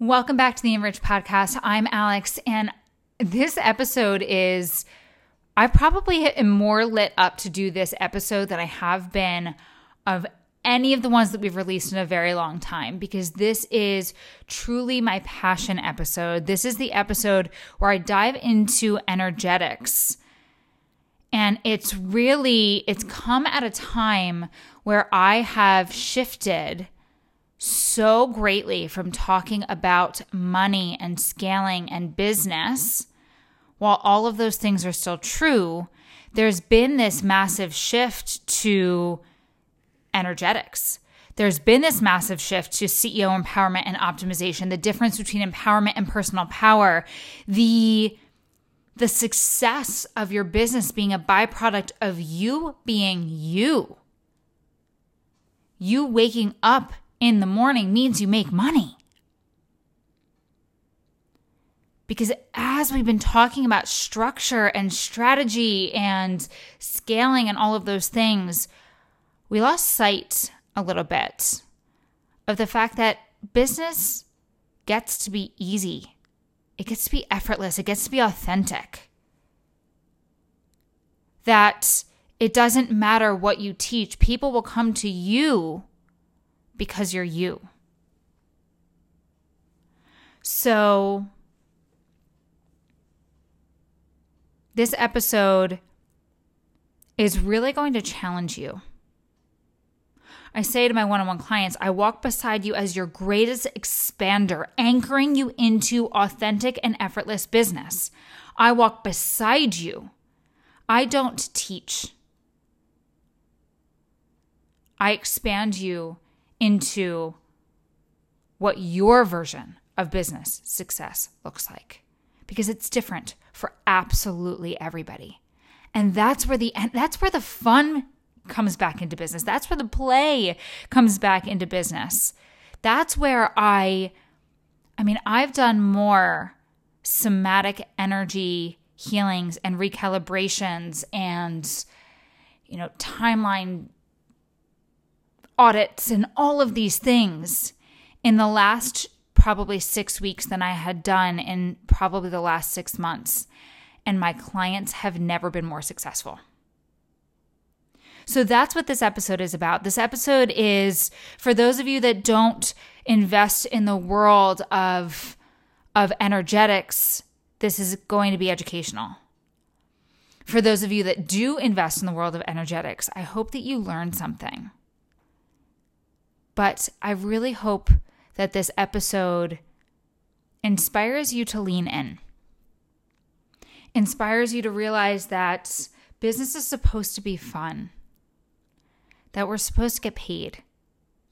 Welcome back to the Enrich podcast. I'm Alex, and this episode is I probably am more lit up to do this episode than I have been of any of the ones that we've released in a very long time because this is truly my passion episode. This is the episode where I dive into energetics. And it's really it's come at a time where I have shifted so greatly from talking about money and scaling and business, while all of those things are still true, there's been this massive shift to energetics. There's been this massive shift to CEO empowerment and optimization, the difference between empowerment and personal power, the the success of your business being a byproduct of you being you. You waking up in the morning means you make money. Because as we've been talking about structure and strategy and scaling and all of those things, we lost sight a little bit of the fact that business gets to be easy. It gets to be effortless. It gets to be authentic. That it doesn't matter what you teach, people will come to you because you're you. So, this episode is really going to challenge you. I say to my one on one clients, I walk beside you as your greatest expander, anchoring you into authentic and effortless business. I walk beside you. I don't teach. I expand you into what your version of business success looks like because it's different for absolutely everybody. And that's where the that's where the fun comes back into business. That's where the play comes back into business. That's where I I mean, I've done more somatic energy healings and recalibrations and you know, timeline audits and all of these things in the last probably six weeks than I had done in probably the last six months. And my clients have never been more successful. So that's what this episode is about. This episode is for those of you that don't invest in the world of of energetics, this is going to be educational. For those of you that do invest in the world of energetics, I hope that you learn something. But I really hope that this episode inspires you to lean in, inspires you to realize that business is supposed to be fun, that we're supposed to get paid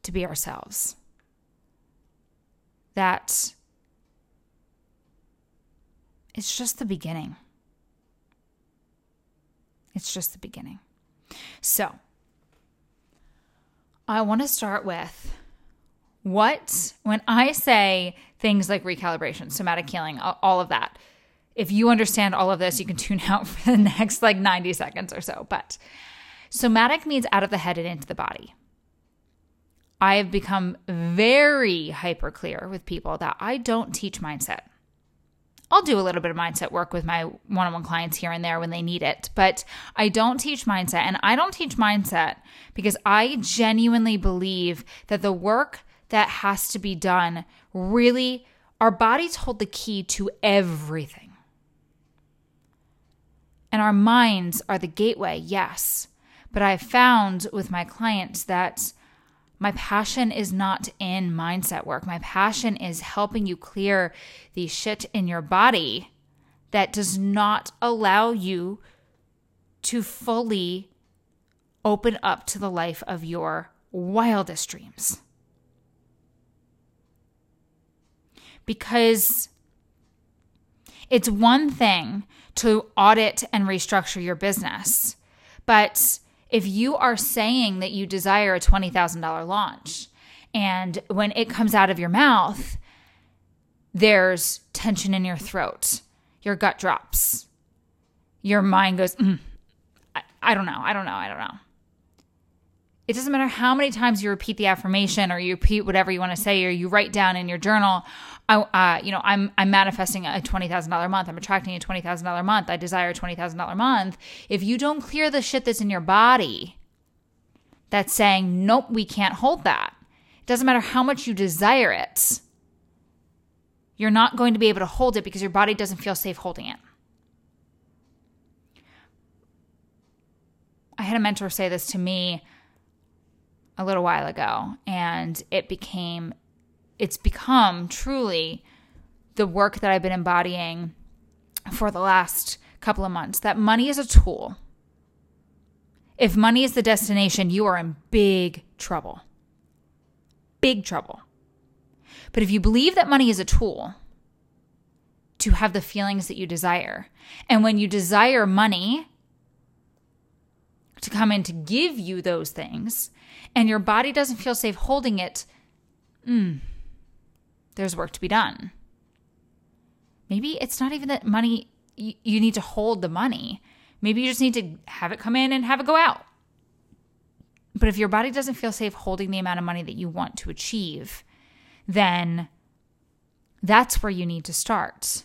to be ourselves, that it's just the beginning. It's just the beginning. So, I want to start with what, when I say things like recalibration, somatic healing, all of that, if you understand all of this, you can tune out for the next like 90 seconds or so. But somatic means out of the head and into the body. I have become very hyper clear with people that I don't teach mindset. I'll do a little bit of mindset work with my one on one clients here and there when they need it, but I don't teach mindset. And I don't teach mindset because I genuinely believe that the work that has to be done really, our bodies hold the key to everything. And our minds are the gateway, yes. But I've found with my clients that my passion is not in mindset work. My passion is helping you clear the shit in your body that does not allow you to fully open up to the life of your wildest dreams. Because it's one thing to audit and restructure your business, but if you are saying that you desire a $20,000 launch and when it comes out of your mouth, there's tension in your throat, your gut drops, your mind goes, mm, I, I don't know, I don't know, I don't know. It doesn't matter how many times you repeat the affirmation or you repeat whatever you want to say or you write down in your journal, I, uh, you know, I'm I'm manifesting a twenty thousand dollar month. I'm attracting a twenty thousand dollar month. I desire a twenty thousand dollar month. If you don't clear the shit that's in your body, that's saying nope, we can't hold that. It doesn't matter how much you desire it. You're not going to be able to hold it because your body doesn't feel safe holding it. I had a mentor say this to me a little while ago, and it became, it's become truly the work that I've been embodying for the last couple of months that money is a tool. If money is the destination, you are in big trouble. Big trouble. But if you believe that money is a tool to have the feelings that you desire, and when you desire money, to come in to give you those things and your body doesn't feel safe holding it, mm, there's work to be done. Maybe it's not even that money, you, you need to hold the money. Maybe you just need to have it come in and have it go out. But if your body doesn't feel safe holding the amount of money that you want to achieve, then that's where you need to start.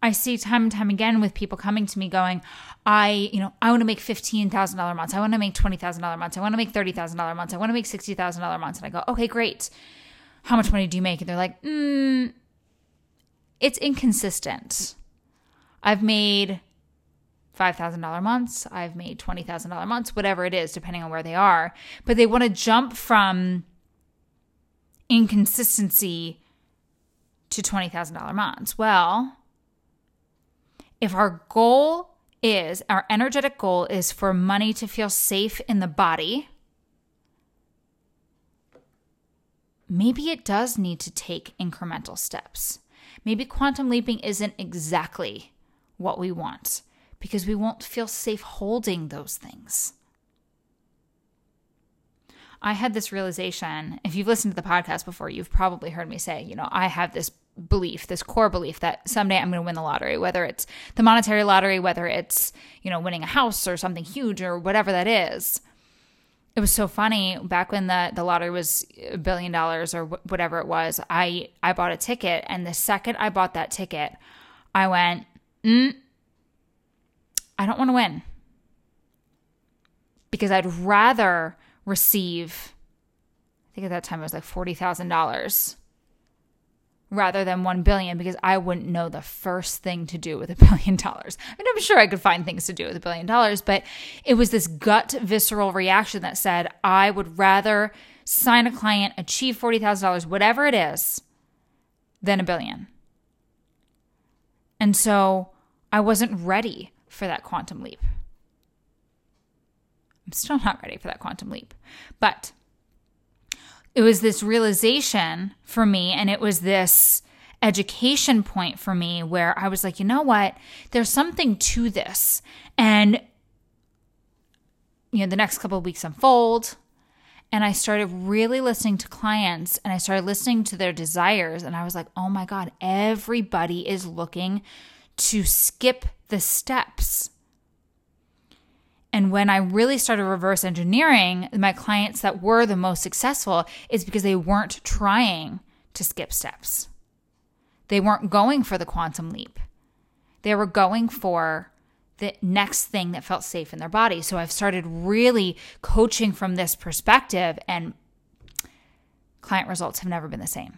I see time and time again with people coming to me going, I, you know, I want to make $15,000 months. I want to make $20,000 months. I want to make $30,000 months. I want to make $60,000 months. And I go, okay, great. How much money do you make? And they're like, mm, it's inconsistent. I've made $5,000 months. I've made $20,000 months, whatever it is, depending on where they are. But they want to jump from inconsistency to $20,000 months. Well, if our goal is, our energetic goal is for money to feel safe in the body, maybe it does need to take incremental steps. Maybe quantum leaping isn't exactly what we want because we won't feel safe holding those things. I had this realization. If you've listened to the podcast before, you've probably heard me say, you know, I have this belief, this core belief that someday I'm going to win the lottery, whether it's the monetary lottery, whether it's, you know, winning a house or something huge or whatever that is. It was so funny back when the, the lottery was a billion dollars or wh- whatever it was. I, I bought a ticket, and the second I bought that ticket, I went, mm, I don't want to win because I'd rather receive, I think at that time it was like $40,000 rather than 1 billion because I wouldn't know the first thing to do with a billion dollars. I mean, I'm sure I could find things to do with a billion dollars, but it was this gut visceral reaction that said, I would rather sign a client, achieve $40,000, whatever it is, than a billion. And so I wasn't ready for that quantum leap. I'm still not ready for that quantum leap. But it was this realization for me, and it was this education point for me where I was like, you know what? There's something to this. And, you know, the next couple of weeks unfold. And I started really listening to clients and I started listening to their desires. And I was like, oh my God, everybody is looking to skip the steps. And when I really started reverse engineering my clients that were the most successful, is because they weren't trying to skip steps. They weren't going for the quantum leap. They were going for the next thing that felt safe in their body. So I've started really coaching from this perspective, and client results have never been the same.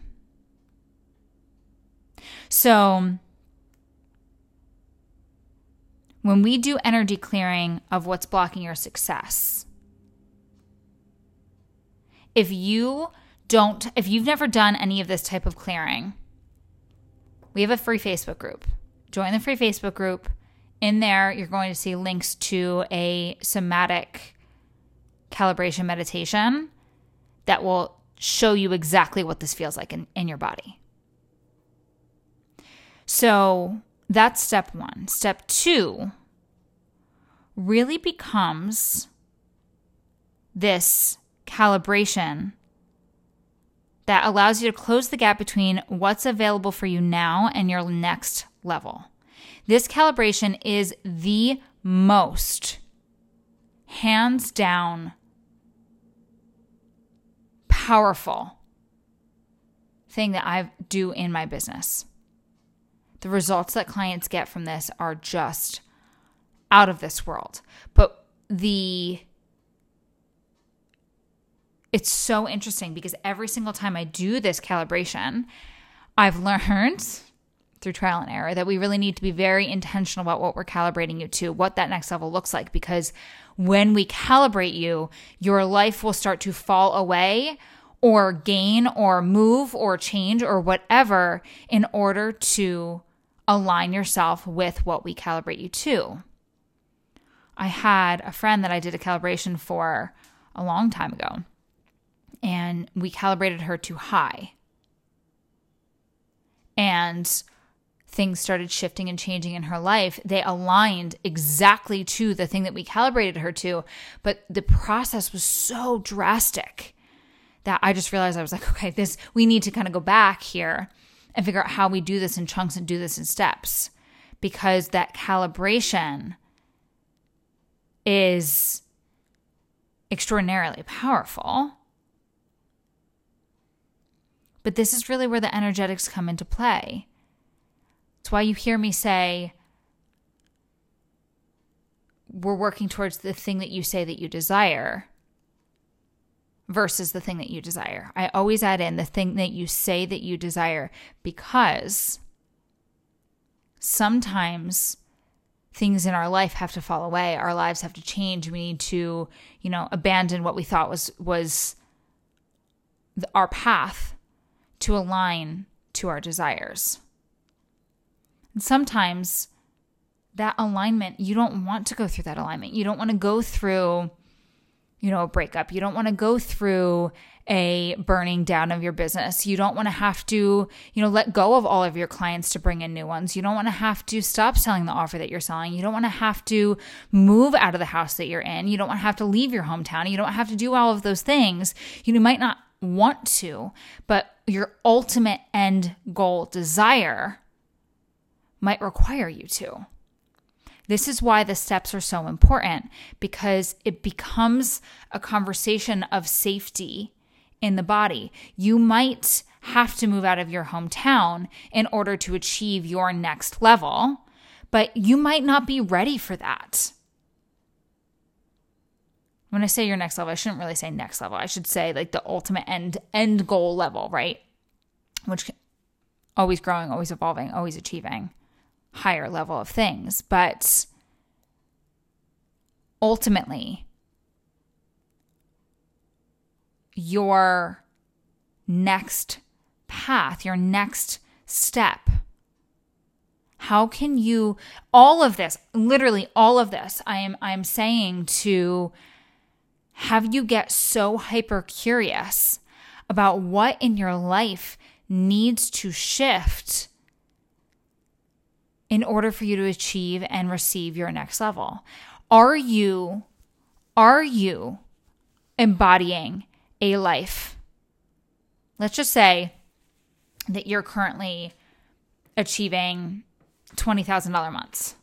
So, when we do energy clearing of what's blocking your success, if you don't, if you've never done any of this type of clearing, we have a free Facebook group. Join the free Facebook group. In there, you're going to see links to a somatic calibration meditation that will show you exactly what this feels like in, in your body. So, that's step one. Step two really becomes this calibration that allows you to close the gap between what's available for you now and your next level. This calibration is the most hands down powerful thing that I do in my business. The results that clients get from this are just out of this world. But the it's so interesting because every single time I do this calibration, I've learned through trial and error that we really need to be very intentional about what we're calibrating you to, what that next level looks like. Because when we calibrate you, your life will start to fall away or gain or move or change or whatever in order to align yourself with what we calibrate you to. I had a friend that I did a calibration for a long time ago, and we calibrated her to high. And things started shifting and changing in her life, they aligned exactly to the thing that we calibrated her to. But the process was so drastic that I just realized I was like, okay, this, we need to kind of go back here and figure out how we do this in chunks and do this in steps because that calibration is extraordinarily powerful. But this is really where the energetics come into play. It's why you hear me say, we're working towards the thing that you say that you desire versus the thing that you desire. I always add in the thing that you say that you desire because sometimes things in our life have to fall away. Our lives have to change. We need to, you know, abandon what we thought was was our path to align to our desires. And sometimes that alignment, you don't want to go through that alignment. You don't want to go through you know, a breakup. You don't want to go through a burning down of your business. You don't want to have to, you know, let go of all of your clients to bring in new ones. You don't want to have to stop selling the offer that you're selling. You don't want to have to move out of the house that you're in. You don't want to have to leave your hometown. You don't have to do all of those things. You might not want to, but your ultimate end goal desire might require you to. This is why the steps are so important because it becomes a conversation of safety in the body. You might have to move out of your hometown in order to achieve your next level, but you might not be ready for that. When I say your next level, I shouldn't really say next level. I should say like the ultimate end end goal level, right? Which always growing, always evolving, always achieving higher level of things. But ultimately, your next path, your next step. How can you all of this, literally all of this, I am I'm saying to have you get so hyper curious about what in your life needs to shift in order for you to achieve and receive your next level? Are you are you embodying a life? Let's just say that you're currently achieving $20,000 months.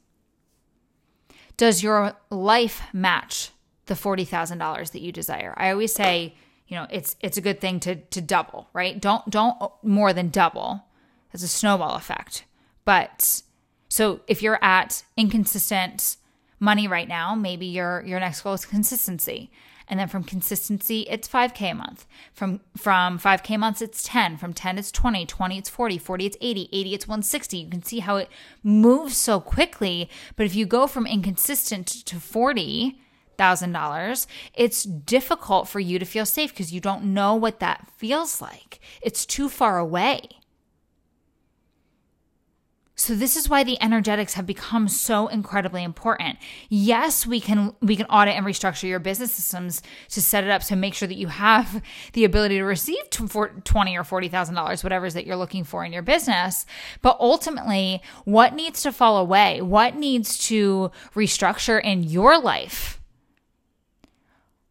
Does your life match the $40,000 that you desire? I always say, you know, it's it's a good thing to to double, right? Don't don't more than double. It's a snowball effect. But so if you're at inconsistent money right now, maybe your your next goal is consistency. And then from consistency, it's 5K a month. From from 5K months, it's 10. From 10, it's 20. 20, it's 40. 40, it's 80. 80, it's 160. You can see how it moves so quickly. But if you go from inconsistent to 40, thousand dollars it's difficult for you to feel safe because you don't know what that feels like it's too far away so this is why the energetics have become so incredibly important. Yes, we can we can audit and restructure your business systems to set it up to make sure that you have the ability to receive twenty or forty thousand dollars, whatever it is that you're looking for in your business. But ultimately, what needs to fall away? What needs to restructure in your life?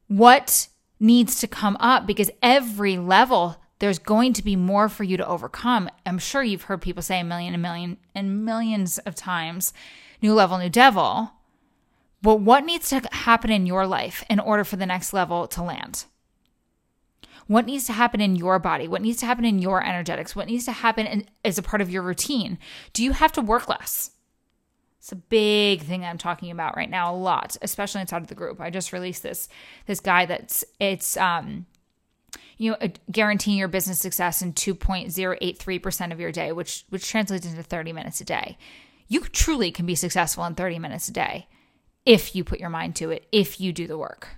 What needs to come up? Because every level there's going to be more for you to overcome. I'm sure you've heard people say a million and million and millions of times new level, new devil. But what needs to happen in your life in order for the next level to land? What needs to happen in your body? What needs to happen in your energetics? What needs to happen in, as a part of your routine? Do you have to work less? It's a big thing I'm talking about right now a lot, especially inside of the group. I just released this this guy that's it's um you know uh, guaranteeing your business success in 2.083% of your day, which which translates into 30 minutes a day. You truly can be successful in 30 minutes a day if you put your mind to it, if you do the work.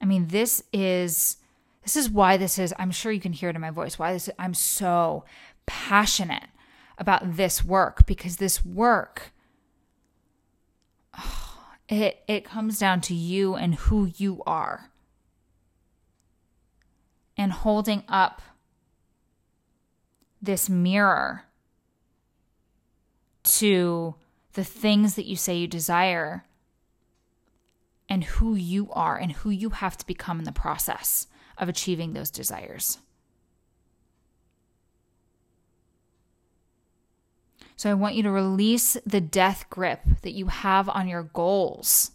I mean, this is this is why this is, I'm sure you can hear it in my voice, why this I'm so passionate about this work because this work it it comes down to you and who you are. And holding up this mirror to the things that you say you desire and who you are and who you have to become in the process of achieving those desires. So I want you to release the death grip that you have on your goals.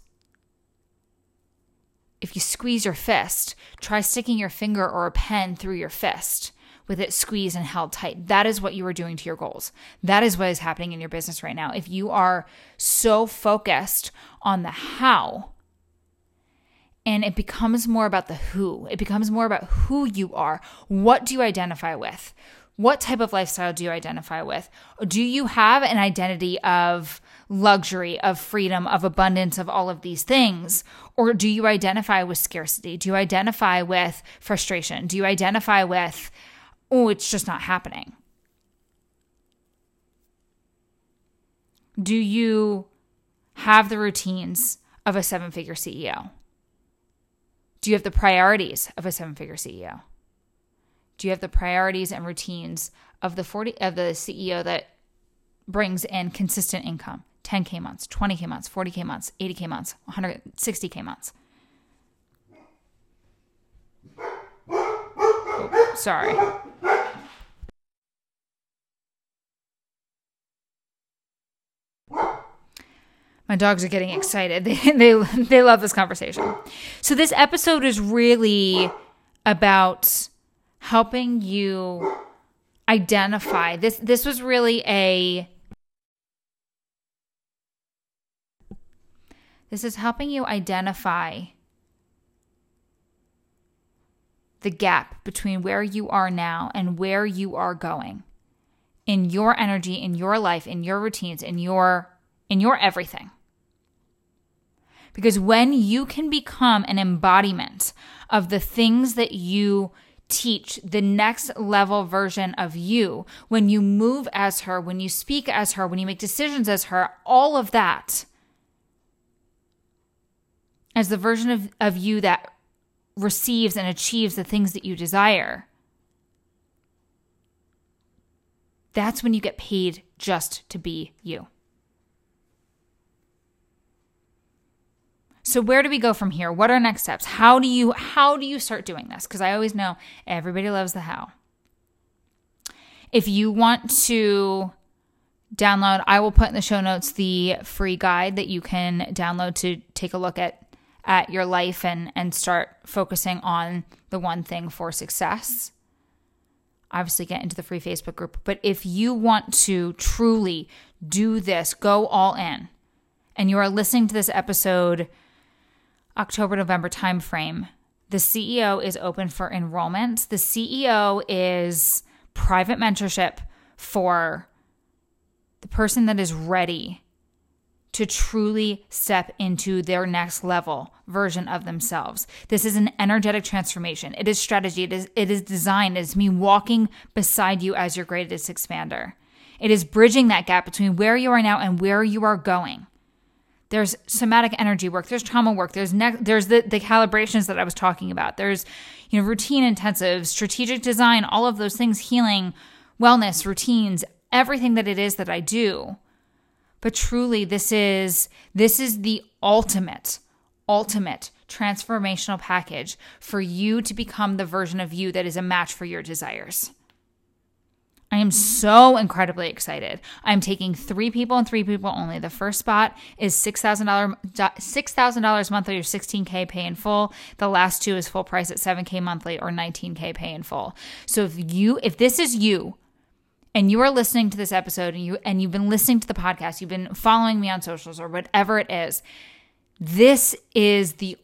If you squeeze your fist, try sticking your finger or a pen through your fist with it squeezed and held tight. That is what you are doing to your goals. That is what is happening in your business right now. If you are so focused on the how and it becomes more about the who. It becomes more about who you are. What do you identify with? What type of lifestyle do you identify with? Do you have an identity of luxury, of freedom, of abundance, of all of these things? Or do you identify with scarcity? Do you identify with frustration? Do you identify with, oh, it's just not happening? Do you have the routines of a seven figure CEO? Do you have the priorities of a seven figure CEO? Do you have the priorities and routines of the 40 of the CEO that brings in consistent income? 10k months, 20k months, 40k months, 80k months, 160k months. Oh, sorry. My dogs are getting excited. They they they love this conversation. So this episode is really about helping you identify. This this was really a This is helping you identify the gap between where you are now and where you are going in your energy, in your life, in your routines, in your in your everything. Because when you can become an embodiment of the things that you teach, the next level version of you, when you move as her, when you speak as her, when you make decisions as her, all of that as the version of, of you that receives and achieves the things that you desire. That's when you get paid just to be you. So where do we go from here? What are next steps? How do you how do you start doing this? Because I always know everybody loves the how. If you want to download, I will put in the show notes the free guide that you can download to take a look at at your life and and start focusing on the one thing for success. Obviously get into the free Facebook group, but if you want to truly do this, go all in. And you are listening to this episode October November timeframe. The CEO is open for enrollment. The CEO is private mentorship for the person that is ready to truly step into their next level version of themselves. This is an energetic transformation. It is strategy. It is it is designed as me walking beside you as your greatest expander. It is bridging that gap between where you are now and where you are going there's somatic energy work there's trauma work there's ne- there's the, the calibrations that i was talking about. There's you know routine intensive strategic design all of those things healing wellness routines everything that it is that i do. But truly this is this is the ultimate ultimate transformational package for you to become the version of you that is a match for your desires i am so incredibly excited. I'm taking three people and three people only. The first spot is $6,000 $6,000 monthly or 16K pay in full. The last two is full price at 7K monthly or 19K pay in full. So if you, if this is you, and you are listening to this episode and you and you've been listening to the podcast, you've been following me on socials or whatever it is, this is the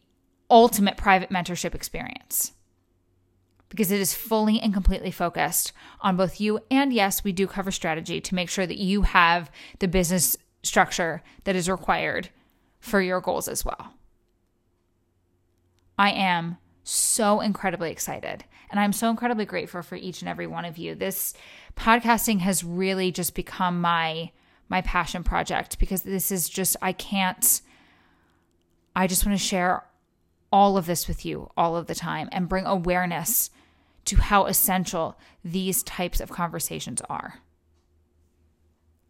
ultimate private mentorship experience because it is fully and completely focused on both you and yes, we do cover strategy to make sure that you have the business structure that is required for your goals as well. I am so incredibly excited and I'm so incredibly grateful for each and every one of you. This podcasting has really just become my my passion project because this is just I can't I just want to share all of this with you all of the time and bring awareness to how essential these types of conversations are.